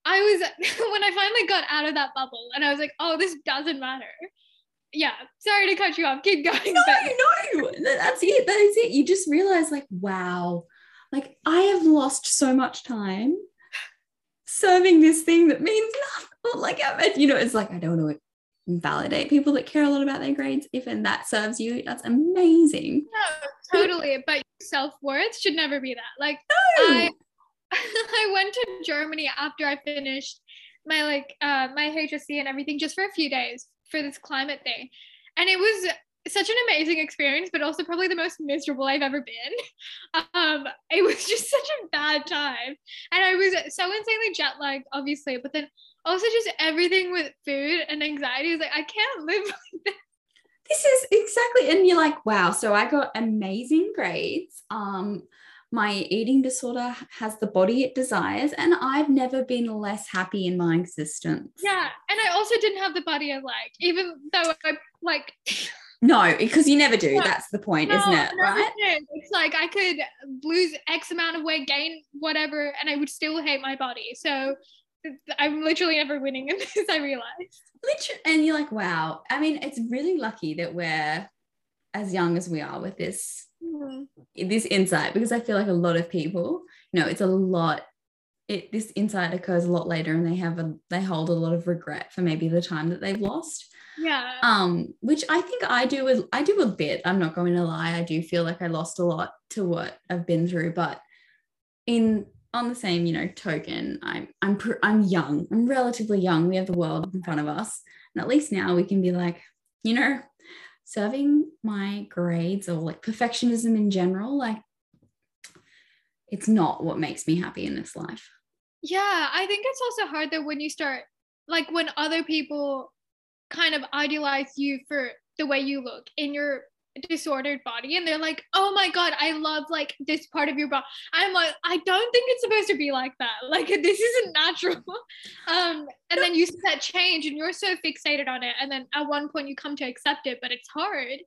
B: I was when I finally got out of that bubble and I was like, oh, this doesn't matter. Yeah, sorry to cut you off. Keep going.
A: No, but- no, that's it. That is it. You just realize, like, wow, like I have lost so much time serving this thing that means nothing. Like, you know, it's like, I don't want to validate people that care a lot about their grades. If and that serves you, that's amazing.
B: No, totally. But self worth should never be that. Like, no. I, I went to Germany after I finished my like uh, my HSC and everything just for a few days for this climate thing, and it was such an amazing experience, but also probably the most miserable I've ever been. Um, it was just such a bad time. And I was so insanely jet lagged, obviously, but then also just everything with food and anxiety is like, I can't live like this.
A: This is exactly, and you're like, wow. So I got amazing grades. Um, my eating disorder has the body it desires, and I've never been less happy in my existence.
B: Yeah, and I also didn't have the body I like, even though I like
A: no, because you never do. Yeah. That's the point, no, isn't it? Right?
B: It's like I could lose X amount of weight, gain whatever, and I would still hate my body. So I'm literally never winning in this, I realized.
A: Literally, and you're like, wow. I mean, it's really lucky that we're as young as we are with this mm-hmm. this insight because I feel like a lot of people, you know, it's a lot it this insight occurs a lot later and they have a they hold a lot of regret for maybe the time that they've lost
B: yeah
A: um which i think i do with i do a bit i'm not going to lie i do feel like i lost a lot to what i've been through but in on the same you know token i'm i'm i'm young i'm relatively young we have the world in front of us and at least now we can be like you know serving my grades or like perfectionism in general like it's not what makes me happy in this life.
B: Yeah i think it's also hard that when you start like when other people kind of idealize you for the way you look in your disordered body and they're like oh my god i love like this part of your body i'm like i don't think it's supposed to be like that like this isn't natural um and then you see that change and you're so fixated on it and then at one point you come to accept it but it's hard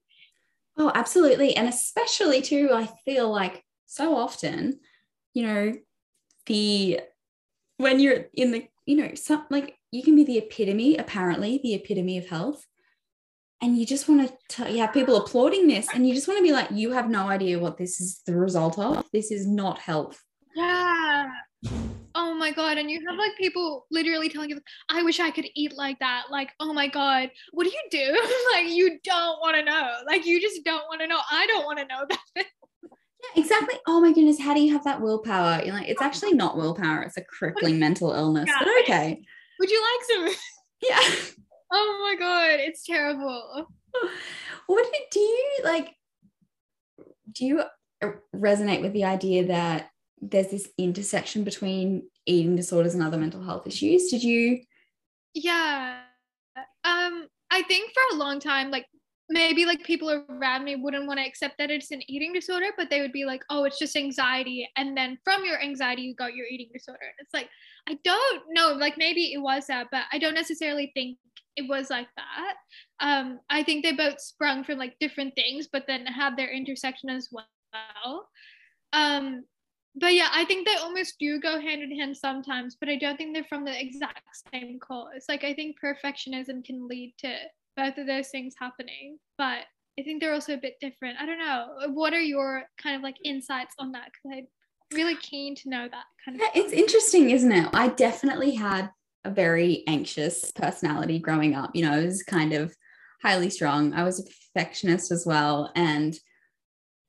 A: Oh, absolutely. And especially too, I feel like so often, you know, the when you're in the, you know, some like you can be the epitome, apparently, the epitome of health. And you just want to, you have people applauding this, and you just want to be like, you have no idea what this is the result of. This is not health.
B: Yeah. Oh my god. And you have like people literally telling you, I wish I could eat like that. Like, oh my god, what do you do? like you don't want to know. Like you just don't want to know. I don't want to know that.
A: Yeah, exactly. Oh my goodness, how do you have that willpower? You're like, it's actually not willpower, it's a crippling mental illness. Yeah. But okay.
B: Would you like some?
A: Yeah.
B: Oh my god, it's terrible.
A: What do you like? Do you resonate with the idea that there's this intersection between eating disorders and other mental health issues. Did you?
B: Yeah. Um, I think for a long time, like maybe like people around me wouldn't want to accept that it's an eating disorder, but they would be like, oh, it's just anxiety. And then from your anxiety, you got your eating disorder. It's like, I don't know, like maybe it was that, but I don't necessarily think it was like that. Um, I think they both sprung from like different things, but then had their intersection as well. Um, but yeah, I think they almost do go hand in hand sometimes, but I don't think they're from the exact same cause. Like I think perfectionism can lead to both of those things happening, but I think they're also a bit different. I don't know. What are your kind of like insights on that? Because I'm really keen to know that kind of.
A: Yeah, it's interesting, isn't it? I definitely had a very anxious personality growing up. You know, I was kind of highly strong. I was a perfectionist as well, and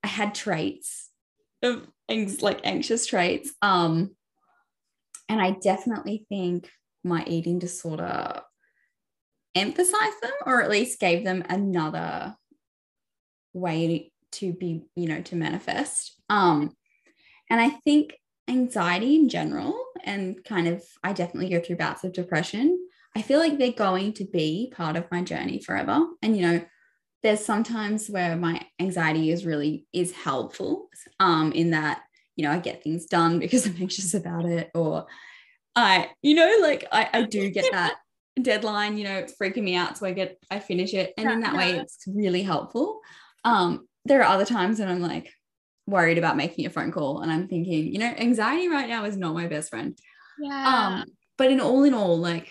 A: I had traits of things like anxious traits. Um, and I definitely think my eating disorder emphasized them or at least gave them another way to be, you know, to manifest. Um, and I think anxiety in general, and kind of, I definitely go through bouts of depression. I feel like they're going to be part of my journey forever. And, you know, there's sometimes where my anxiety is really is helpful um in that you know i get things done because i'm anxious about it or i you know like i, I do get that deadline you know freaking me out so i get i finish it and in that way it's really helpful um there are other times when i'm like worried about making a phone call and i'm thinking you know anxiety right now is not my best friend
B: yeah
A: um but in all in all like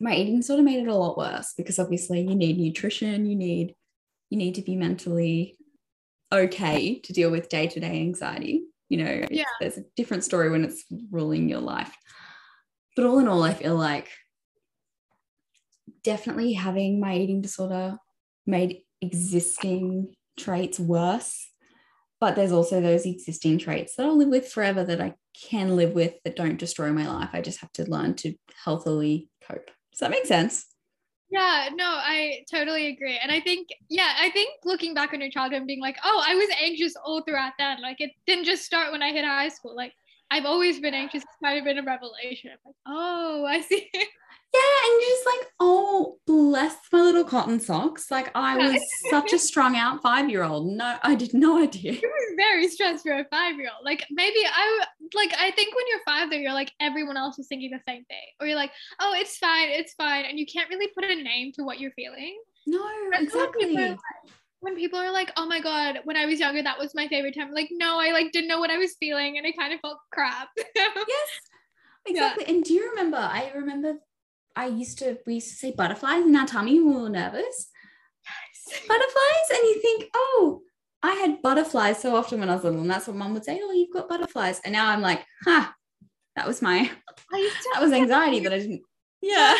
A: my eating sort of made it a lot worse because obviously you need nutrition, you need you need to be mentally okay to deal with day-to-day anxiety. You know,
B: yeah.
A: there's a different story when it's ruling your life. But all in all, I feel like definitely having my eating disorder made existing traits worse. But there's also those existing traits that I'll live with forever that I can live with that don't destroy my life. I just have to learn to healthily cope. Does that make sense?
B: Yeah, no, I totally agree. And I think, yeah, I think looking back on your childhood and being like, oh, I was anxious all throughout that. Like it didn't just start when I hit high school. Like I've always been anxious. It's kind of been a revelation. I'm like, oh, I see.
A: Yeah, and you're just like, oh, bless my little cotton socks. Like I was such a strung out five year old. No, I did no idea.
B: You were very stressed for a five year old. Like maybe I like I think when you're five, though, you're like everyone else is thinking the same thing, or you're like, oh, it's fine, it's fine, and you can't really put a name to what you're feeling.
A: No, exactly.
B: Like, when people are like, "Oh my god, when I was younger, that was my favorite time." Like, no, I like didn't know what I was feeling, and I kind of felt crap.
A: yes, exactly. Yeah. And do you remember? I remember I used to, we used to say butterflies in our tummy when we were nervous. Yes. Butterflies. And you think, oh, I had butterflies so often when I was little. And that's what mom would say, oh, you've got butterflies. And now I'm like, huh, that was my, that was anxiety that I didn't, yeah.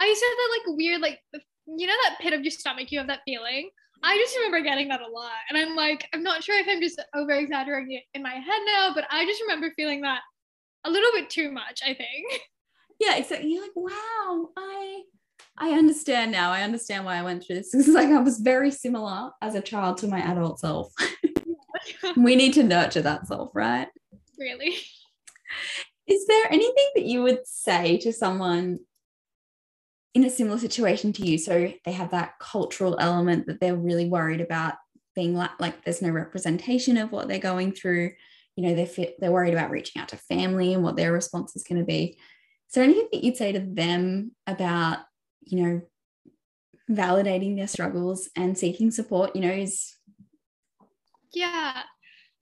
B: I used to have that like weird, like, you know, that pit of your stomach, you have that feeling. I just remember getting that a lot. And I'm like, I'm not sure if I'm just over exaggerating it in my head now, but I just remember feeling that a little bit too much, I think.
A: yeah exactly you're like wow i i understand now. I understand why i went through this. It's like i was very similar as a child to my adult self. We need to nurture that self right?
B: Really?
A: Is there anything that you would say to someone in a similar situation to you? So they have that cultural element that they're really worried about being like like there's no representation of what they're going through. You know they fit they're worried about reaching out to family and what their response is going to be is there anything that you'd say to them about, you know, validating their struggles and seeking support, you know, is
B: yeah.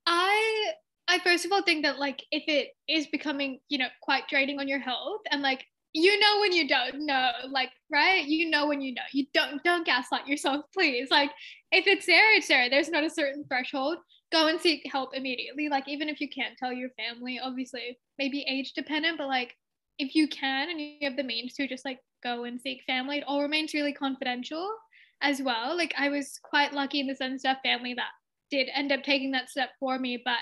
B: I I first of all think that like if it is becoming, you know, quite draining on your health and like you know when you don't know, like right? You know when you know. You don't don't gaslight yourself, please. Like if it's there, it's there. There's not a certain threshold. Go and seek help immediately. Like even if you can't tell your family, obviously maybe age dependent, but like if you can and you have the means to just like go and seek family, it all remains really confidential as well. Like I was quite lucky in the sense of family that did end up taking that step for me, but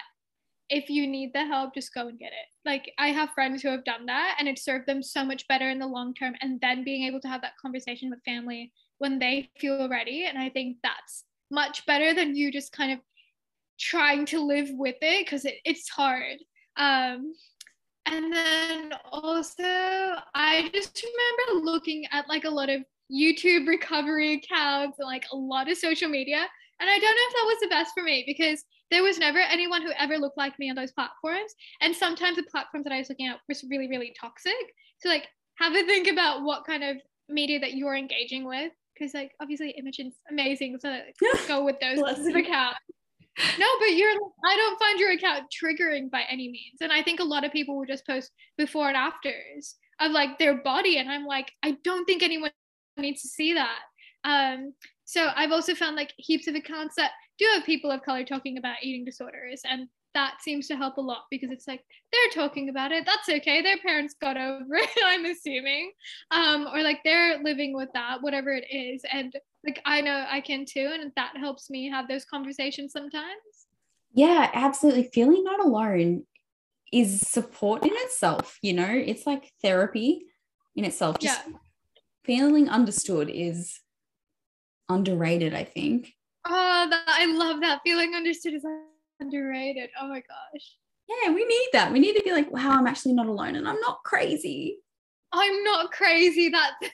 B: if you need the help, just go and get it. Like I have friends who have done that and it served them so much better in the long term. And then being able to have that conversation with family when they feel ready. And I think that's much better than you just kind of trying to live with it because it, it's hard. Um, and then also, I just remember looking at like a lot of YouTube recovery accounts and like a lot of social media. And I don't know if that was the best for me because there was never anyone who ever looked like me on those platforms. And sometimes the platforms that I was looking at was really, really toxic. So like have a think about what kind of media that you're engaging with. Because like obviously Imogen's amazing. So like, go with those accounts. No, but you're I don't find your account triggering by any means. And I think a lot of people will just post before and afters of like their body. And I'm like, I don't think anyone needs to see that. Um, so I've also found like heaps of accounts that do have people of color talking about eating disorders and that seems to help a lot because it's like they're talking about it that's okay their parents got over it i'm assuming um, or like they're living with that whatever it is and like i know i can too and that helps me have those conversations sometimes
A: yeah absolutely feeling not alone is support in itself you know it's like therapy in itself just yeah. feeling understood is underrated i think
B: Oh, that, I love that feeling understood is underrated. Oh my gosh.
A: Yeah, we need that. We need to be like, wow, I'm actually not alone and I'm not crazy.
B: I'm not crazy. That's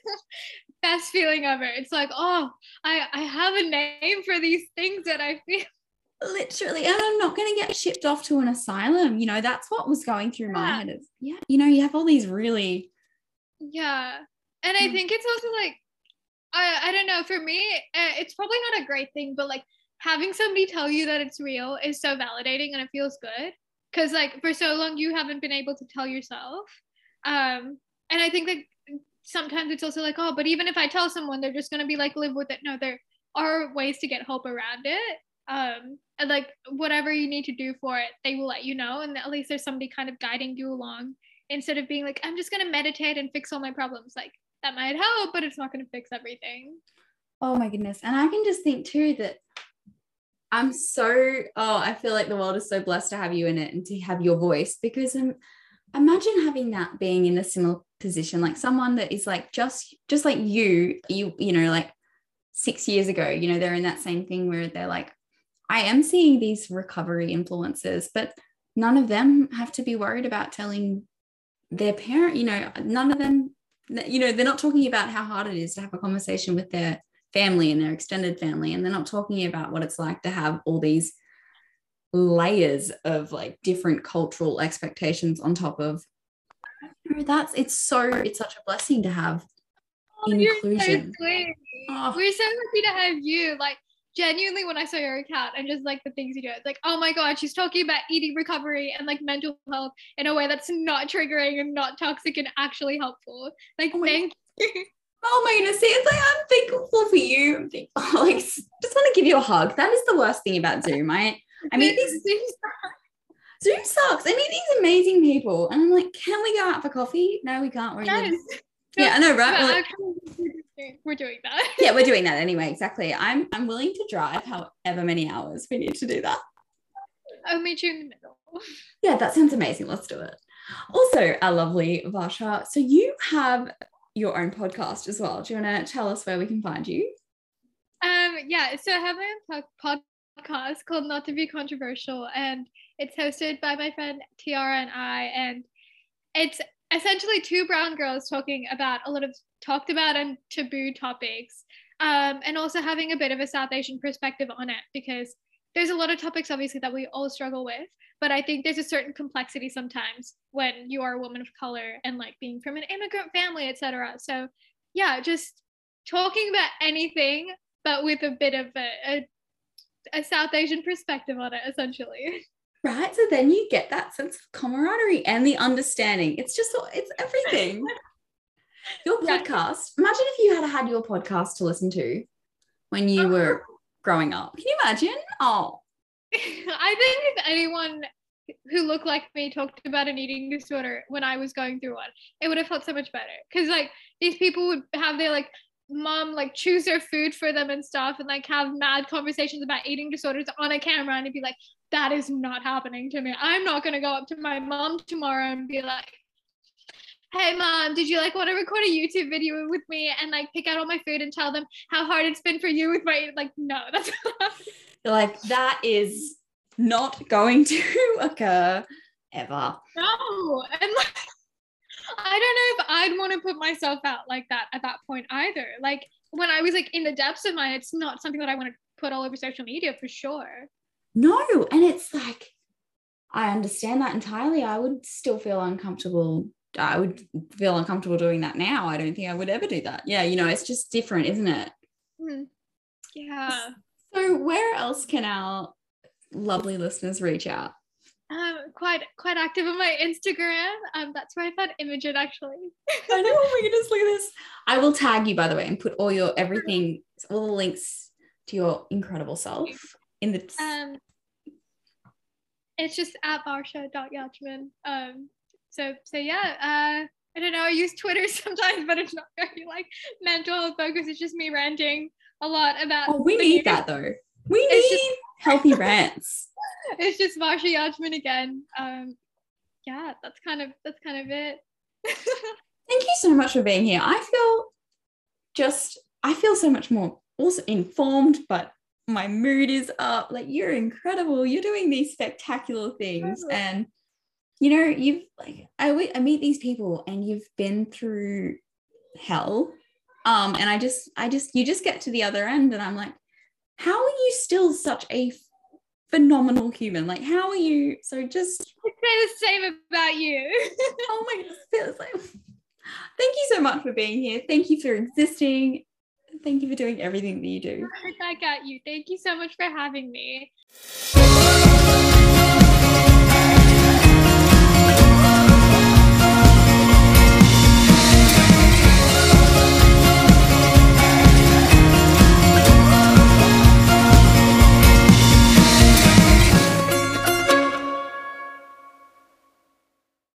B: best feeling ever. It's like, oh, I, I have a name for these things that I feel.
A: Literally, and I'm not going to get shipped off to an asylum. You know, that's what was going through yeah. my head. Is yeah, you know, you have all these really.
B: Yeah, and I think it's also like I, I don't know. For me, eh, it's probably not a great thing, but like having somebody tell you that it's real is so validating and it feels good. Cause like for so long you haven't been able to tell yourself. Um, and I think like sometimes it's also like, oh, but even if I tell someone, they're just gonna be like, live with it. No, there are ways to get help around it. Um, and like whatever you need to do for it, they will let you know. And at least there's somebody kind of guiding you along instead of being like, I'm just gonna meditate and fix all my problems. Like that might help, but it's not going to fix everything.
A: Oh my goodness. And I can just think too that I'm so, oh, I feel like the world is so blessed to have you in it and to have your voice because um, imagine having that being in a similar position, like someone that is like just, just like you, you, you know, like six years ago, you know, they're in that same thing where they're like, I am seeing these recovery influences, but none of them have to be worried about telling their parent, you know, none of them you know they're not talking about how hard it is to have a conversation with their family and their extended family and they're not talking about what it's like to have all these layers of like different cultural expectations on top of that's it's so it's such a blessing to have
B: oh, inclusion so oh. we're so happy to have you like genuinely when I saw your account and just like the things you do, it's like, oh my god, she's talking about eating recovery and like mental health in a way that's not triggering and not toxic and actually helpful. Like, oh thank you.
A: Oh my goodness, see, it's like I'm thankful for you. I'm thankful, like, just want to give you a hug. That is the worst thing about Zoom. right? I mean, these Zoom sucks. I meet these amazing people, and I'm like, can we go out for coffee? No, we can't. We're. Yeah, I know, right?
B: we're doing that.
A: yeah, we're doing that anyway. Exactly. I'm I'm willing to drive however many hours we need to do that.
B: I'll meet you in the middle.
A: Yeah, that sounds amazing. Let's do it. Also, our lovely Varsha. So you have your own podcast as well. Do you want to tell us where we can find you?
B: Um, yeah. So I have my own podcast called Not to Be Controversial, and it's hosted by my friend Tiara and I, and it's essentially two brown girls talking about a lot of talked about and taboo topics um, and also having a bit of a south asian perspective on it because there's a lot of topics obviously that we all struggle with but i think there's a certain complexity sometimes when you are a woman of color and like being from an immigrant family etc so yeah just talking about anything, but with a bit of a, a, a South Asian perspective on it, essentially.
A: Right. So then you get that sense of camaraderie and the understanding. It's just, it's everything. Your podcast, imagine if you had had your podcast to listen to when you were uh-huh. growing up. Can you imagine? Oh.
B: I think if anyone who looked like me talked about an eating disorder when I was going through one, it would have felt so much better. Cause like these people would have their like mom like choose their food for them and stuff and like have mad conversations about eating disorders on a camera and it'd be like that is not happening to me i'm not going to go up to my mom tomorrow and be like hey mom did you like want to record a youtube video with me and like pick out all my food and tell them how hard it's been for you with my like no that's
A: like that is not going to occur ever
B: no and like I don't know if I'd want to put myself out like that at that point either. Like when I was like in the depths of mine, it's not something that I want to put all over social media for sure.
A: No, and it's like I understand that entirely. I would still feel uncomfortable. I would feel uncomfortable doing that now. I don't think I would ever do that. Yeah, you know, it's just different, isn't it?
B: Mm. Yeah.
A: So where else can our lovely listeners reach out?
B: um, quite quite active on my Instagram. Um, that's where I found Imogen actually.
A: I know. Oh my goodness, look at this. I will tag you by the way and put all your everything, all the links to your incredible self in the.
B: Um, it's just at varsha.yachman. Um, so so yeah. Uh, I don't know. I use Twitter sometimes, but it's not very like mental health focus. It's just me ranting a lot about.
A: Oh, we need that though. We need just, healthy rants.
B: It's just Varsha Yachman again. Um, yeah, that's kind of that's kind of it.
A: Thank you so much for being here. I feel just I feel so much more also informed, but my mood is up. Like you're incredible. You're doing these spectacular things, and you know you've like I I meet these people, and you've been through hell. Um, and I just I just you just get to the other end, and I'm like, how are you still such a phenomenal human? Like, how are you? So just
B: I say the same about you.
A: oh my goodness. Like, thank you so much for being here. Thank you for existing. Thank you for doing everything that you do.
B: I got you. Thank you so much for having me.